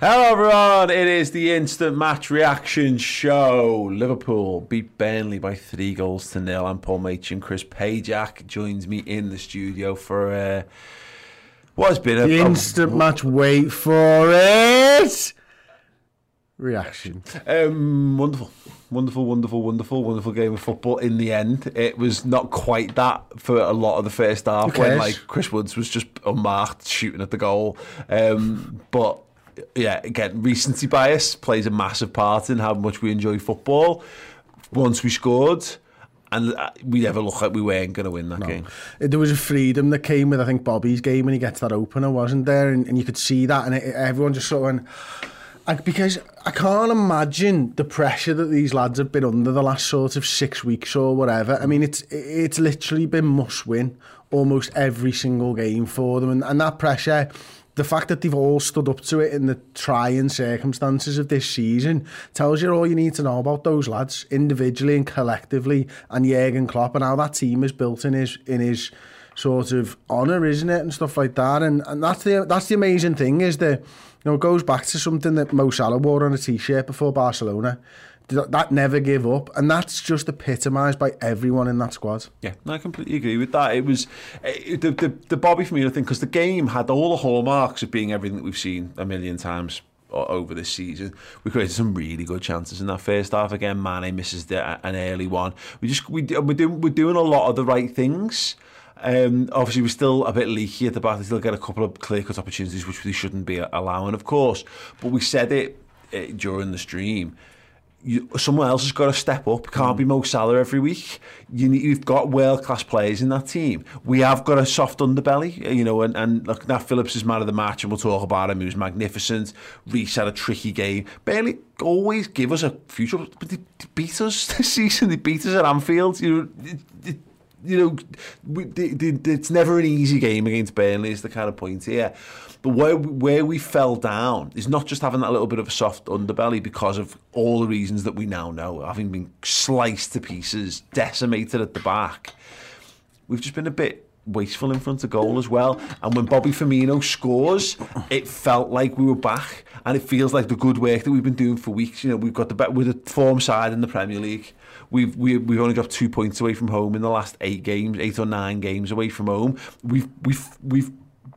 Hello, everyone. It is the instant match reaction show. Liverpool beat Burnley by three goals to nil. I'm Paul Machin. Chris Pajak joins me in the studio for uh, what has been a, The a- instant match. Wait for it. Reaction. Um, wonderful, wonderful, wonderful, wonderful, wonderful game of football. In the end, it was not quite that for a lot of the first half when like Chris Woods was just unmarked shooting at the goal. Um, but yeah, again, recency bias plays a massive part in how much we enjoy football. Once we scored, and uh, we never looked like we weren't going to win that game. There was a freedom that came with, I think, Bobby's game when he gets that opener, wasn't there? And, and you could see that, and it, everyone just sort of went. I, because I can't imagine the pressure that these lads have been under the last sort of six weeks or whatever. I mean, it's it's literally been must win almost every single game for them, and, and that pressure. The fact that they've all stood up to it in the trying circumstances of this season tells you all you need to know about those lads individually and collectively, and Jurgen Klopp and how that team is built in his in his sort of honour, isn't it, and stuff like that. And and that's the that's the amazing thing is that you know it goes back to something that Mo Salah wore on a t-shirt before Barcelona. That never give up, and that's just epitomised by everyone in that squad. Yeah, I completely agree with that. It was it, the, the the Bobby Firmino thing because the game had all the hallmarks of being everything that we've seen a million times over this season. We created some really good chances in that first half. Again, Mane misses the, an early one. We just we we're doing we're doing a lot of the right things. Um, obviously, we're still a bit leaky at the back. They still get a couple of clear cut opportunities, which we shouldn't be allowing, of course. But we said it uh, during the stream you, someone else has got to step up. Can't be Mo Salah every week. You need, you've got world class players in that team. We have got a soft underbelly, uh, you know. And, and look, Nat Phillips is man of the match, and we'll talk about him. He was magnificent. Reece had a tricky game. Burnley always give us a future, but they, they beat us this season. They beat us at Anfield. You know. It, it, you know, we, the, the, it's never an easy game against Burnley. Is the kind of point here. But where where we fell down is not just having that little bit of a soft underbelly because of all the reasons that we now know, having been sliced to pieces, decimated at the back. We've just been a bit wasteful in front of goal as well. And when Bobby Firmino scores, it felt like we were back, and it feels like the good work that we've been doing for weeks. You know, we've got the with the form side in the Premier League. We've we, we've only dropped two points away from home in the last eight games, eight or nine games away from home. We've we've we've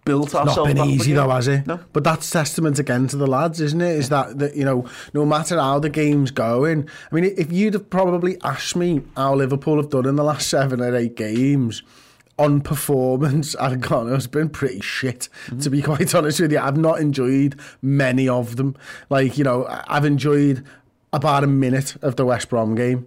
built Not ourselves. been easy though, has it? No. But that's testament again to the lads, isn't it? Is that that you know, no matter how the game's going. I mean, if you'd have probably asked me how Liverpool have done in the last seven or eight games. On performance, have gone, it's been pretty shit, to be mm-hmm. quite honest with you. I've not enjoyed many of them. Like, you know, I've enjoyed about a minute of the West Brom game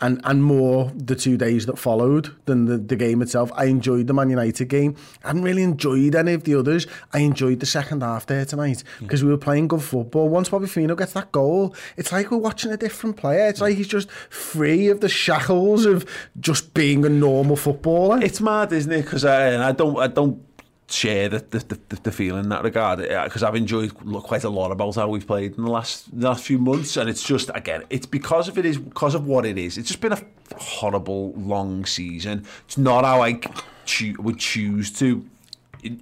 and and more the two days that followed than the, the game itself. I enjoyed the Man United game. I hadn't really enjoyed any of the others. I enjoyed the second half there tonight hmm. because we were playing good football. Once Bobby Firmino gets that goal, it's like we're watching a different player. It's like he's just free of the shackles of just being a normal footballer. It's mad, isn't it? Because I, uh, I don't, I don't share the the, the, the feeling in that regard uh, because I've enjoyed quite a lot about how we've played in the last the last few months, and it's just again, it's because of it is because of what it is. It's just been a horrible long season. It's not how I choo- would choose to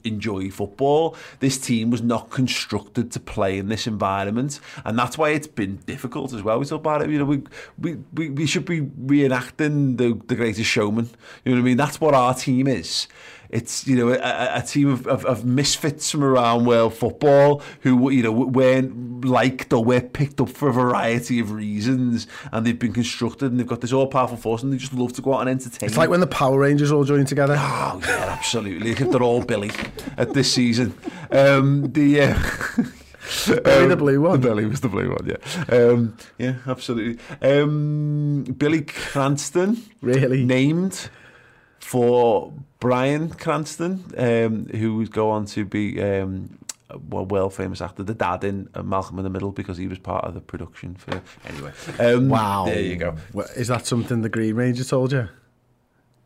enjoy football. This team was not constructed to play in this environment, and that's why it's been difficult as well. We talk about it. You know, we we, we, we should be reenacting the the Greatest Showman. You know what I mean? That's what our team is. it's you know a, a team of, of, of misfits from around world football who you know weren't liked or were picked up for a variety of reasons, and they've been constructed and they've got this all powerful force, and they just love to go out and entertain. It's like when the Power Rangers all join together. Oh yeah, absolutely. They're all Billy at this season. Um, the. Uh, Billy um, the blue one. The Billy was the blue one, yeah. Um, yeah, absolutely. Um, Billy Cranston. Really? Named for Bryan Cranston, um, who would go on to be um, a well famous actor, the dad in uh, Malcolm in the Middle, because he was part of the production for. Anyway. Um, Wow. There you go. Well, Is that something the Green Ranger told you?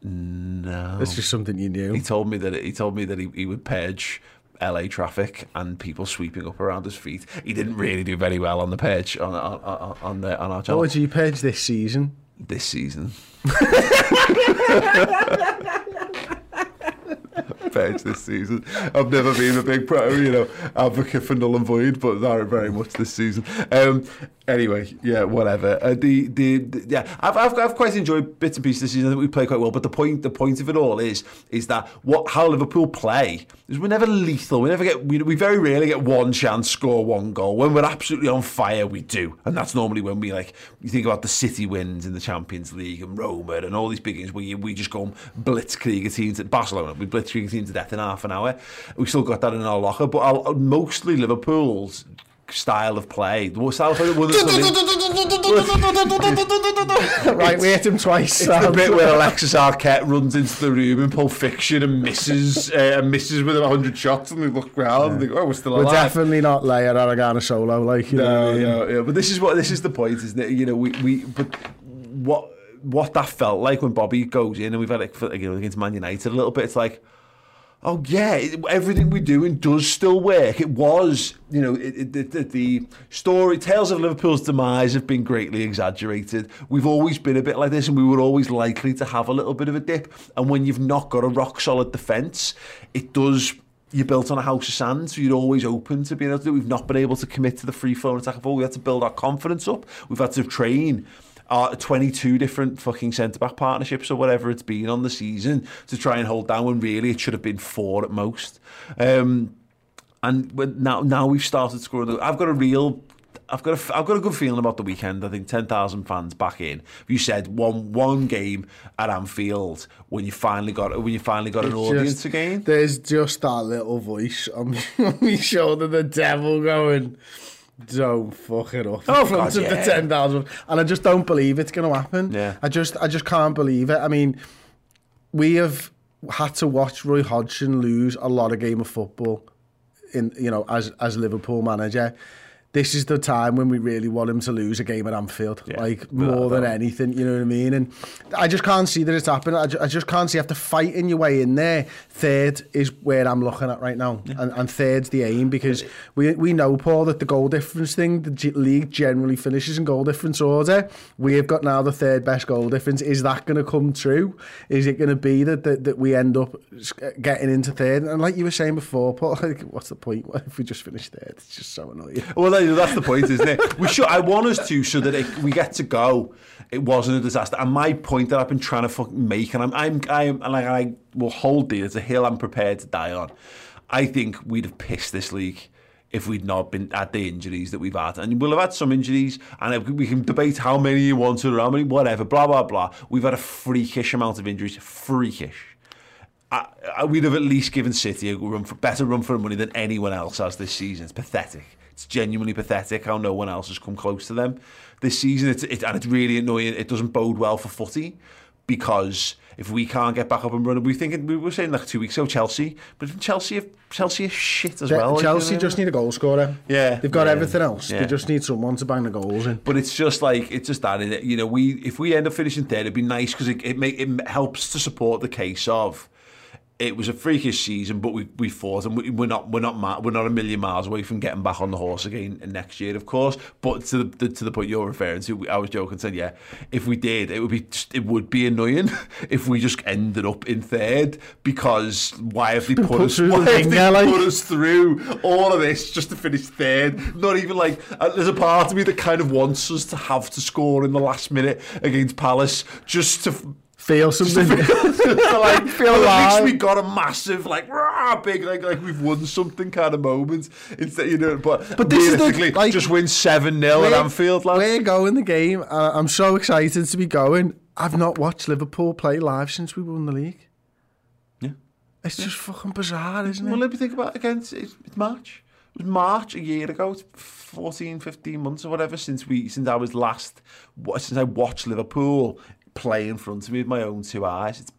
No. It's just something you knew. He told me that he told me that he, he would purge LA traffic and people sweeping up around his feet. He didn't really do very well on the purge on on on, on, the, on our channel. What would you page this season? This season. purge this season. I've never been a big pro, you know, advocate for null and void, but very, very much this season. Um, anyway, yeah, whatever. Uh, the, the the yeah, I've, I've I've quite enjoyed bits and pieces this season. I think we play quite well, but the point the point of it all is is that what how Liverpool play is we're never lethal. We never get we, we very rarely get one chance, score one goal. When we're absolutely on fire, we do, and that's normally when we like you think about the City wins in the Champions League and Roma and all these big games where you, we just go and blitzkrieg a team Barcelona. We blitzkrieg a team to death in half an hour. We still got that in our locker, but mostly Liverpool's style of play. The style of play that won us right, we hit him twice. It's the Sam. bit where Alexis Arquette runs into the room in Pulp Fiction and misses uh, and misses with a hundred shots, and they look round and they go, "Oh, we're still alive." We're definitely not Leia Aragana solo, like you know. No, what I mean? no, yeah. But this is what this is the point, isn't it? You know, we we but what what that felt like when Bobby goes in, and we've had it for, you know against Man United a little bit. It's like. Oh yeah, it- everything we're doing does still work. It was, you know, it, it, the, the story tales of Liverpool's demise have been greatly exaggerated. We've always been a bit like this, and we were always likely to have a little bit of a dip. And when you've not got a rock solid defence, it does. You're built on a house of sand, so you're always open to being able to do. We've not been able to commit to the free flowing attack of all. We had to build our confidence up. We've had to train our 22 different fucking centre back partnerships or whatever it's been on the season to try and hold down when really it should have been four at most. Um, and now now we've started scoring. I've got a real. I've got a, I've got a good feeling about the weekend. I think ten thousand fans back in. You said one one game at Anfield when you finally got when you finally got an It's audience just- again. There's just that little voice on me, on my shoulder, the devil going, don't oh, fuck it up. Oh, God, yeah. the 10,000. And I just don't believe it's going to happen. Yeah. I just, I just can't believe it. I mean, we have had to watch Roy Hodgson lose a lot of game of football in, you know, as, as Liverpool manager. This is the time when we really want him to lose a game at Anfield, Yeah. like more than anything. You know what I mean? And I just can't see that it's happening. I, ju- I just can't see after fighting your way in there. Third is where I'm looking at right now, and, and third's the aim because we we know Paul that the goal difference thing, the G- league generally finishes in goal difference order. We have got now the third best goal difference. Is that going to come true? Is it going to be that, that that we end up getting into third? And like you were saying before, Paul, like, what's the point? What if we just finish third? It's just so annoying. Well, that- that's the point, isn't it? We should. I want us to, so that it, we get to go. It wasn't a disaster. And my point that I've been trying to fucking make, and I'm, I'm, I'm, like, I will hold it. It's a hill I'm prepared to die on. I think we'd have pissed this league if we'd not been at the injuries that we've had. And we'll have had some injuries, and we can debate how many you want to, how many, whatever, blah, blah, blah. We've had a freakish amount of injuries. Freakish. I, I, we'd have at least given City a run for, better run for money than anyone else has this season. It's pathetic. It's genuinely pathetic how no one else has come close to them this season. It's, it, and it's really annoying. It doesn't bode well for footy because if we can't get back up and running, we thinking we were saying like two weeks ago Chelsea, but Chelsea have, Chelsea is shit as well. Chelsea just need a goal scorer. Yeah, They've got yeah, everything else. yeah. They just need someone to bang the goals in. But it's just like it's just that you know we if we end up finishing third, it'd be nice because it it, make, it helps to support the case of it was a freakish season, but we we fought, and we, we're not we're not we're not a million miles away from getting back on the horse again next year, of course. But to the, to the point you're referring to, I was joking, saying yeah, if we did, it would be it would be annoying if we just ended up in third because why have they put, put us why have they like... put us through all of this just to finish third? Not even like uh, there's a part of me that kind of wants us to have to score in the last minute against Palace just to feel something. like feel least we got a massive like rah, big like like we've won something kind of moment. Instead you know but but this is the, like just win 7-0 at Anfield lads. we're going the game. Uh, I'm so excited to be going. I've not watched Liverpool play live since we won the league. Yeah. It's yeah. just fucking bizarre isn't it? Well let me think about it again it's, it's March. It was March a year ago, 14, 15 months or whatever since we since I was last since I watched Liverpool play in front of me with my own two eyes. It's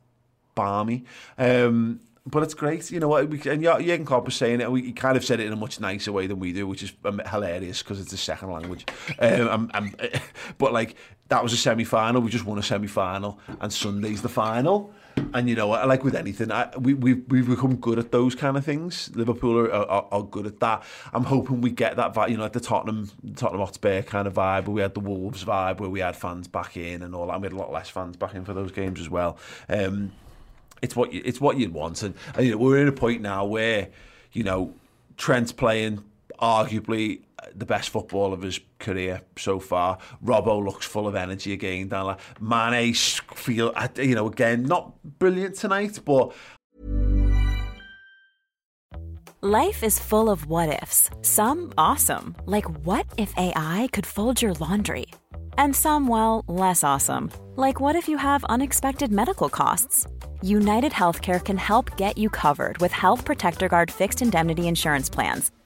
balmy. Um, but it's great, you know what, we, and Jürgen Klopp was saying it, we, he kind of said it in a much nicer way than we do, which is um, hilarious because it's a second language. Um, I'm, I'm, but like, that was a semi-final, we just won a semi-final, and Sunday's the final. And you know, like with anything, I, we we've we've become good at those kind of things. Liverpool are, are, are good at that. I'm hoping we get that, vibe, you know, like the Tottenham Tottenham Hotspur kind of vibe, where we had the Wolves vibe, where we had fans back in and all that. And we had a lot less fans back in for those games as well. Um, it's what you, it's what you'd want, and, and you know, we're in a point now where you know Trent's playing arguably the best football of his career so far. Robbo looks full of energy again. Dala. Mane feel, you know, again, not brilliant tonight, but. Life is full of what ifs. Some awesome, like what if AI could fold your laundry? And some, well, less awesome, like what if you have unexpected medical costs? United Healthcare can help get you covered with Health Protector Guard fixed indemnity insurance plans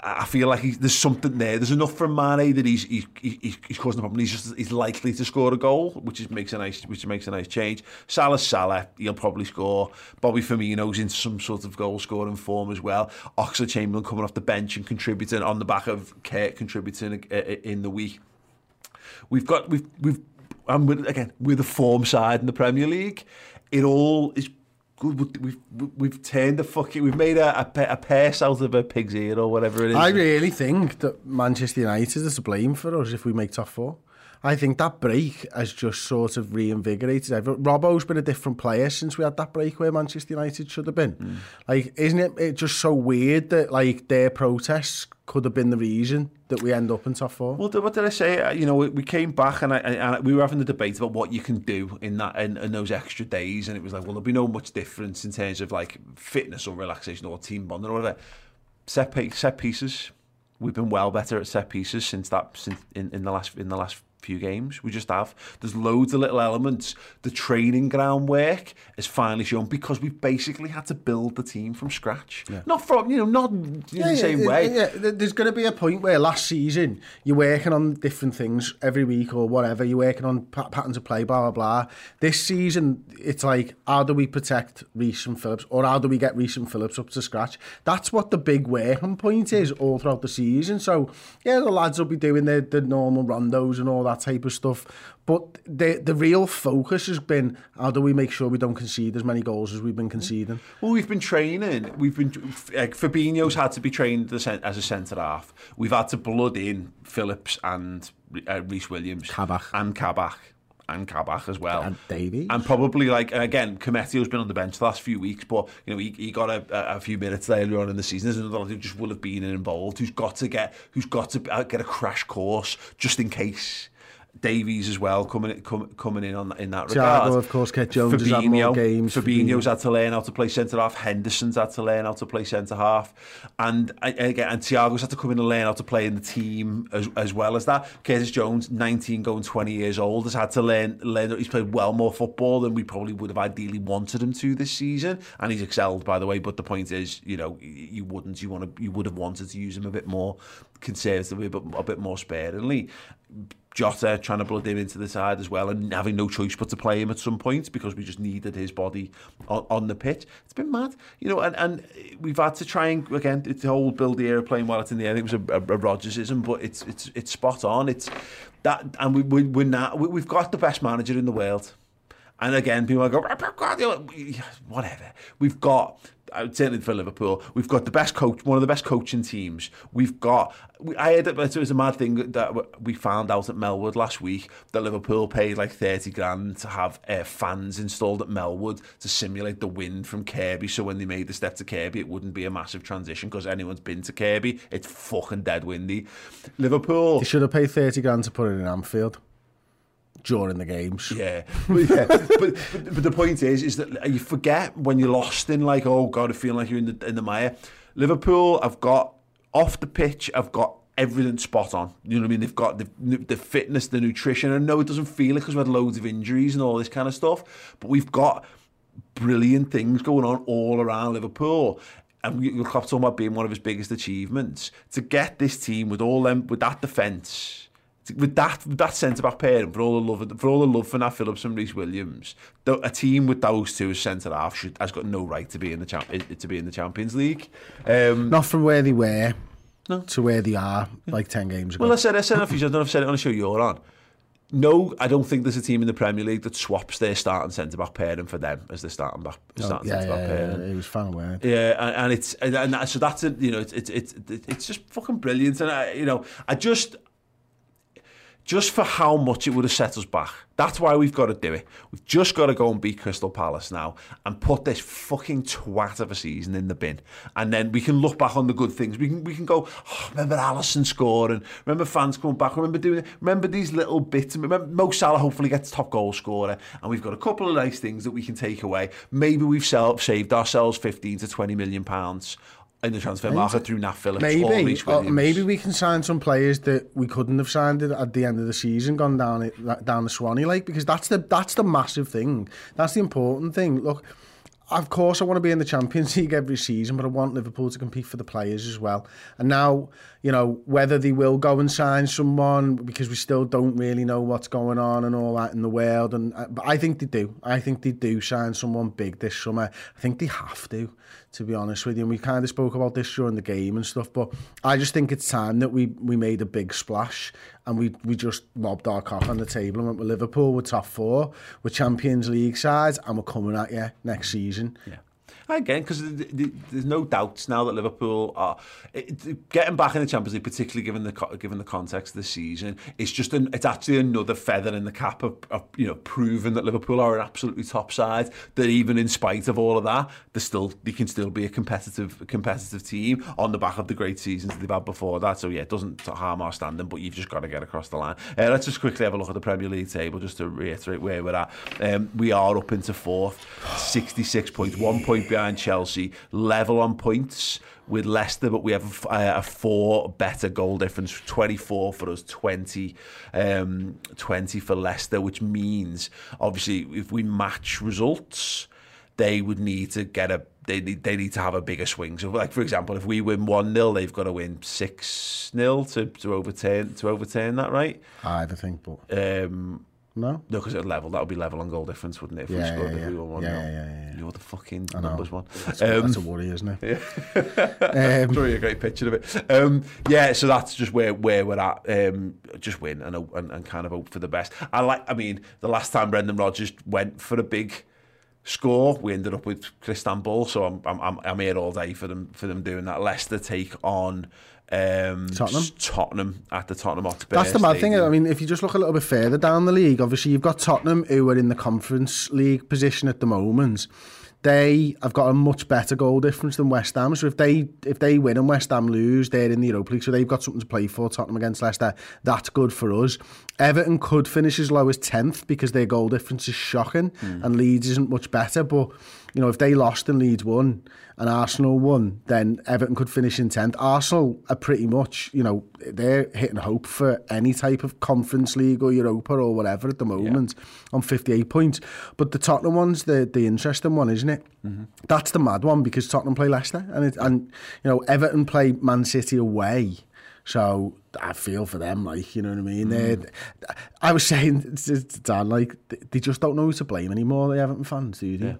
I feel like there's something there. There's enough from Mane that he's he's, he's, causing a problem. He's just he's likely to score a goal, which is, makes a nice which makes a nice change. Salah Salah, he'll probably score. Bobby Firmino's in some sort of goal scoring form as well. Oxlade Chamberlain coming off the bench and contributing on the back of Kurt contributing uh, uh, in the week. We've got we've we've and again we're the form side in the Premier League. It all is. We've we've turned the fucking we've made a, a, a purse out of a pig's ear or whatever it is. I really think that Manchester United is to blame for us if we make top four. I think that break has just sort of reinvigorated everyone. Robbo's been a different player since we had that break where Manchester United should have been. Mm. Like, isn't it, it just so weird that like their protests could have been the reason that we end up in top four? Well, what did I say? You know, we came back and, I, and we were having the debate about what you can do in that in, in those extra days, and it was like, well, there'll be no much difference in terms of like fitness or relaxation or team bonding or whatever. Set, set pieces. We've been well better at set pieces since that since in, in the last in the last few games. We just have. There's loads of little elements. The training ground work is finally shown because we've basically had to build the team from scratch. Yeah. Not from, you know, not in yeah, the same yeah, way. Yeah, there's going to be a point where last season you're working on different things every week or whatever. You're working on patterns of play, blah, blah, blah. This season, it's like, how do we protect Reece and Phillips or how do we get Reece and Phillips up to scratch? That's what the big working point is all throughout the season. So, yeah, the lads will be doing the, the normal rondos and all that type of stuff. But the the real focus has been how do we make sure we don't concede as many goals as we've been conceding. Well, we've been training. We've been like Fabinho's had to be trained as a centre half. We've had to blood in Phillips and uh, Reece Williams, Kabak, and Kabak and Kabak as well. And Davies. And probably like, again, Koumetio's been on the bench the last few weeks, but, you know, he, he got a, a few minutes earlier on in the season. There's another who just will have been involved, who's got to get, who's got to uh, get a crash course just in case. Davies as well coming com, coming in on in that regard. Thiago, of course, Kate Jones Fabinho, has had more games. Fabinho's had to learn how to play centre half. Henderson's had to learn how to play centre half, and again, and Thiago's had to come in and learn how to play in the team as, as well as that. Curtis Jones, 19 going 20 years old, has had to learn learn that he's played well more football than we probably would have ideally wanted him to this season, and he's excelled by the way. But the point is, you know, you wouldn't, you want to, you would have wanted to use him a bit more conservatively, but a bit more sparingly. Jota trying to blood him into the side as well and having no choice but to play him at some point because we just needed his body on, on the pitch. It's been mad, you know, and, and we've had to try and, again, it's the whole build the airplane while it's in the air. I think it was a, a, a Rodgersism, but it's, it's, it's spot on. It's that, and we, we, we're not, we, we've got the best manager in the world. And again, people go, whatever. We've got certainly for Liverpool, we've got the best coach, one of the best coaching teams. We've got, we, I heard it, it was a mad thing that we found out at Melwood last week that Liverpool paid like 30 grand to have uh, fans installed at Melwood to simulate the wind from Kirkby. So when they made the step to Kirkby, it wouldn't be a massive transition because anyone's been to Kirkby. It's fucking dead windy. Liverpool. Should have paid 30 grand to put it in Anfield during the games. Yeah, but, yeah. but, but, but the point is, is that you forget when you're lost in like, oh god, I feel like you're in the in the mire. Liverpool, I've got off the pitch, I've got everything spot on. You know what I mean? They've got the, the fitness, the nutrition. I know it doesn't feel it because we've had loads of injuries and all this kind of stuff, but we've got brilliant things going on all around Liverpool. And you'll talking about being one of his biggest achievements to get this team with all them with that defence with that with that centre back pairing for all the love for all the love for Nat Phillips and Reece Williams, the, a team with those two as centre half should, has got no right to be in the champ to be in the Champions League. Um, Not from where they were. No. To where they are, like 10 games ago. Well, I said, I said, I don't know if I said it on a show you're on. No, I don't think there's a team in the Premier League that swaps their starting centre back pairing for them as their starting back no, starting yeah, centre back yeah, pairing. Yeah, it was fun aware. Yeah, and, and it's and, and so that's a, you know it's it's it's it's just fucking brilliant and I, you know I just just for how much it would have set us back. That's why we've got to do it. We've just got to go and beat Crystal Palace now and put this fucking twat of a season in the bin. And then we can look back on the good things. We can we can go, oh, remember Alisson scoring, remember fans coming back, remember doing remember these little bits. Remember Mo Salah hopefully gets top goal scorer. And we've got a couple of nice things that we can take away. Maybe we've saved ourselves 15 to 20 million pounds in the transfer market through Nat Phillips maybe, or maybe we can sign some players that we couldn't have signed at the end of the season, gone down it, down the Swanee Lake, because that's the that's the massive thing. That's the important thing. Look, of course, I want to be in the Champions League every season, but I want Liverpool to compete for the players as well. And now, you know, whether they will go and sign someone because we still don't really know what's going on and all that in the world. And uh, but I think they do. I think they do sign someone big this summer. I think they have to to be honest with you. And we kind of spoke about this during the game and stuff, but I just think it's time that we we made a big splash and we we just lobbed our cock on the table and went with Liverpool, we're top four, we're Champions League sides, and we're coming at you next season. Yeah. Again, because there's no doubts now that Liverpool are it, getting back in the Champions League, particularly given the given the context of the season. It's just an, it's actually another feather in the cap of, of you know proving that Liverpool are an absolutely top side. That even in spite of all of that, they still they can still be a competitive competitive team on the back of the great seasons they've had before that. So yeah, it doesn't harm our standing, but you've just got to get across the line. Uh, let's just quickly have a look at the Premier League table just to reiterate where we're at. Um, we are up into fourth, 66 points, one point behind behind Chelsea, level on points with Leicester, but we have a, a four better goal difference 24 for us, 20, um, 20 for Leicester, which means obviously if we match results, they would need to get a they need they need to have a bigger swing. So, like for example, if we win one 0 they've got to win six 0 to to overturn to overturn that, right? I think, but Um, no. no, because it's level. That would be level on goal difference, wouldn't it? If we Yeah, scored, yeah, if we yeah. one Yeah, 0 yeah, yeah, yeah. You're the fucking numbers one. That's, Um, that's a worry, isn't it? um, Draw you a great picture of it. Um, yeah, so that's just where where we're at. Um, just win and, and and kind of hope for the best. I like. I mean, the last time Brendan Rodgers went for a big score. We ended up with Christian Ball, so I'm, I'm, I'm here all day for them for them doing that. Leicester take on um, Tottenham. Tottenham at the Tottenham Hotspur. That's the mad stadium. thing. I mean, if you just look a little bit further down the league, obviously you've got Tottenham who are in the Conference League position at the moment. They have got a much better goal difference than West Ham. So if they if they win and West Ham lose, they're in the Europa League. So they've got something to play for. Tottenham against Leicester, that's good for us. Everton could finish as low as tenth because their goal difference is shocking, hmm. and Leeds isn't much better. But you know, if they lost and Leeds won and Arsenal won, then Everton could finish in 10th. Arsenal are pretty much, you know, they're hitting hope for any type of Conference League or Europa or whatever at the moment on 58 points. But the Tottenham one's the, the interesting one, isn't it? Mm-hmm. That's the mad one because Tottenham play Leicester and, it, and, you know, Everton play Man City away. So I feel for them, like, you know what I mean? They're- mm. I was saying to to Dan, like, they just don't know who to blame anymore, the Everton fans, do they? Yeah.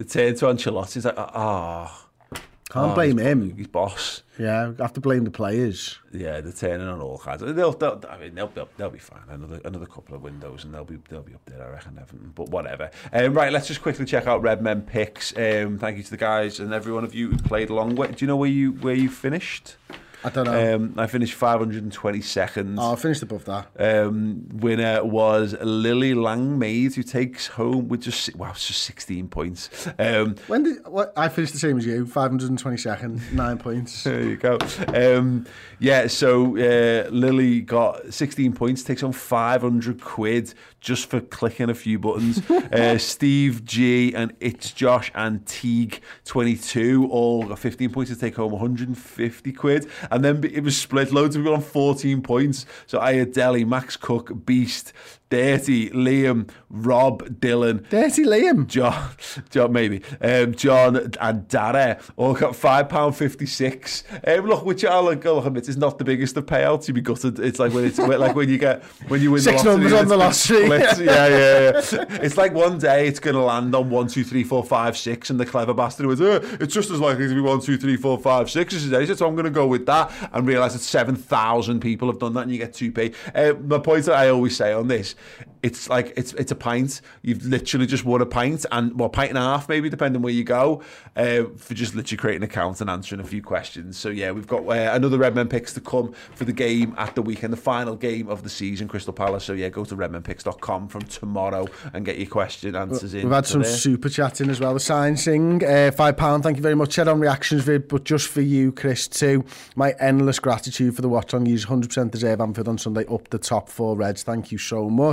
the turn to Ancelotti. He's like, ah. Oh, Can't oh, blame he's, him. He's boss. Yeah, I have to blame the players. Yeah, they're turning on all kinds. They'll, they'll, I mean, they'll, they'll, they'll be fine. Another, another couple of windows, and they'll be, they'll be up there. I reckon Everton, but whatever. Um, right, let's just quickly check out Red Men picks. Um, thank you to the guys and every one of you who played along. Do you know where you where you finished? I don't know. Um, I finished 522nd. oh, I finished above that. Um, winner was Lily Langmaid, who takes home with just wow, just 16 points. Um, When did what, I finished the same as you? 522nd, nine points. There you go. Um, yeah, so uh, Lily got 16 points, takes home 500 quid just for clicking a few buttons. uh, Steve G and It's Josh and Teague 22 all got 15 points to take home 150 quid. And then it was split. Loads of people on 14 points. So Ayadeli, Max Cook, Beast, Dirty, Liam, Rob, Dylan, Dirty Liam. John, John maybe, um, John and Dara all got five pound fifty six. Um, look, which I'll I'll admit is not the biggest of payouts. You'd be gutted. It's like when it's like when you get when you win Six the numbers on the lottery. yeah, yeah, yeah. It's like one day it's going to land on one, two, three, four, five, six, and the clever bastard was, oh, it's just as likely to be one, two, three, four, five, six as today. So I'm going to go with that and realise that seven thousand people have done that, and you get two p. Uh, the point that I always say on this, it's like it's it's a pint. You've literally just won a pint and well, pint and a half maybe, depending where you go, uh, for just literally creating an account and answering a few questions. So yeah, we've got uh, another Redmen picks to come for the game at the weekend, the final game of the season, Crystal Palace. So yeah, go to redmenpicks.com from tomorrow and get your question answers in. We've had some there. super chatting as well. The sign sing, uh, five pound. Thank you very much. Head on reactions vid, but just for you, Chris, too. My endless gratitude for the watch on. You 100% deserve Anfield on Sunday. Up the top four Reds. Thank you so much.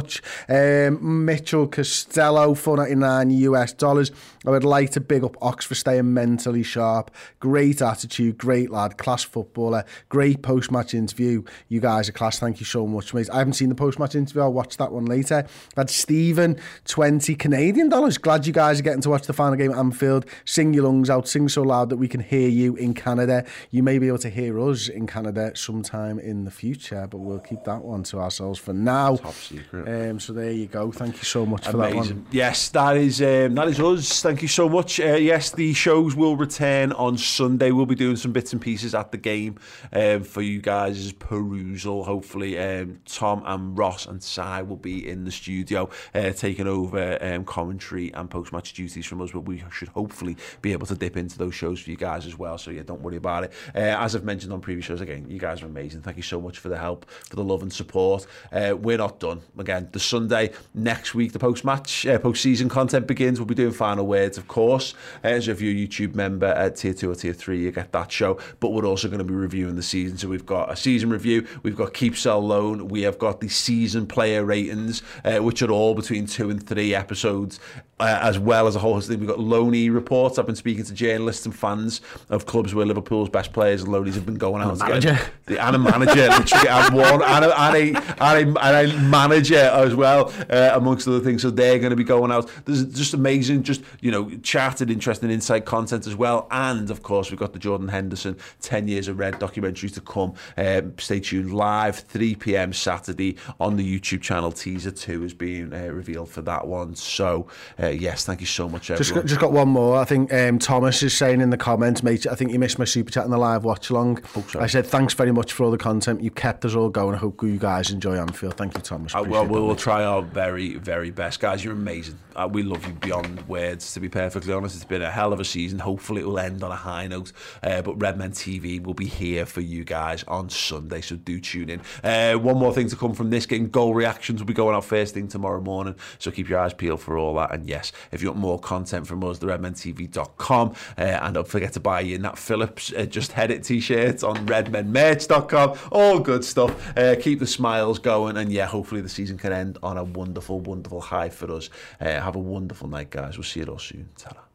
Um, Mitchell Costello, 499 US dollars. I would like to big up Ox for staying mentally sharp. Great attitude, great lad, class footballer, great post match interview. You guys are class. Thank you so much, mate. I haven't seen the post match interview. I'll watch that one later. Had Stephen, 20 Canadian dollars. Glad you guys are getting to watch the final game at Anfield. Sing your lungs out, sing so loud that we can hear you in Canada. You may be able to hear us in Canada sometime in the future, but we'll keep that one to ourselves for now. Top secret. Um, so there you go. Thank you so much for that one. Yes, that is um, that is us. Thank you so much. Uh, yes, the shows will return on Sunday. We'll be doing some bits and pieces at the game um, for you guys' perusal. Hopefully, um, Tom and Ross and Sai will be in the studio uh, taking over um, commentary and post-match duties from us. But we should hopefully be able to dip into those shows for you guys as well. So yeah, don't worry about it. Uh, as I've mentioned on previous shows, again, you guys are amazing. Thank you so much for the help, for the love and support. Uh, we're not done. Again, again, the Sunday next week, the post match, uh, post season content begins. We'll be doing final words, of course. As if you're a YouTube member at tier two or tier three, you get that show. But we're also going to be reviewing the season. So we've got a season review, we've got keep, sell, loan, we have got the season player ratings, uh, which are all between two and three episodes, uh, as well as a whole host of things. We've got loanee reports. I've been speaking to journalists and fans of clubs where Liverpool's best players and loanies have been going out. And manager. The, and a manager, literally, and one, and a, and a, and a, and a manager as well, uh, amongst other things. So they're going to be going out. There's just amazing, just, you know, charted, interesting insight content as well. And of course, we've got the Jordan Henderson 10 Years of Red documentary to come. Um, stay tuned live, 3 p.m. Saturday on the YouTube channel. Teaser 2 is being uh, revealed for that one. So, uh, yes, thank you so much, Just everyone. got, just got one more. I think um, Thomas is saying in the comments, mate, I think you missed my super chat in the live watch along. so. I said, thanks very much for all the content. You kept us all going. I hope you guys enjoy Anfield. Thank you, Thomas. Uh, well, we'll, we'll try our very, very best. Guys, you're amazing. Uh, we love you beyond words, to be perfectly honest. It's been a hell of a season. Hopefully, it will end on a high note. Uh, but Redmen TV will be here for you guys on Sunday, so do tune in. Uh, one more thing to come from this game goal reactions will be going out first thing tomorrow morning, so keep your eyes peeled for all that. And yes, if you want more content from us, the redmentv.com. Uh, and don't forget to buy your Nat Phillips uh, Just Head It t shirts on redmenmerch.com. All good stuff. Uh, keep the smiles going. And yeah, hopefully the season can end on a wonderful, wonderful high for us. Uh, have a wonderful night, guys. We'll see you all soon. 去才了。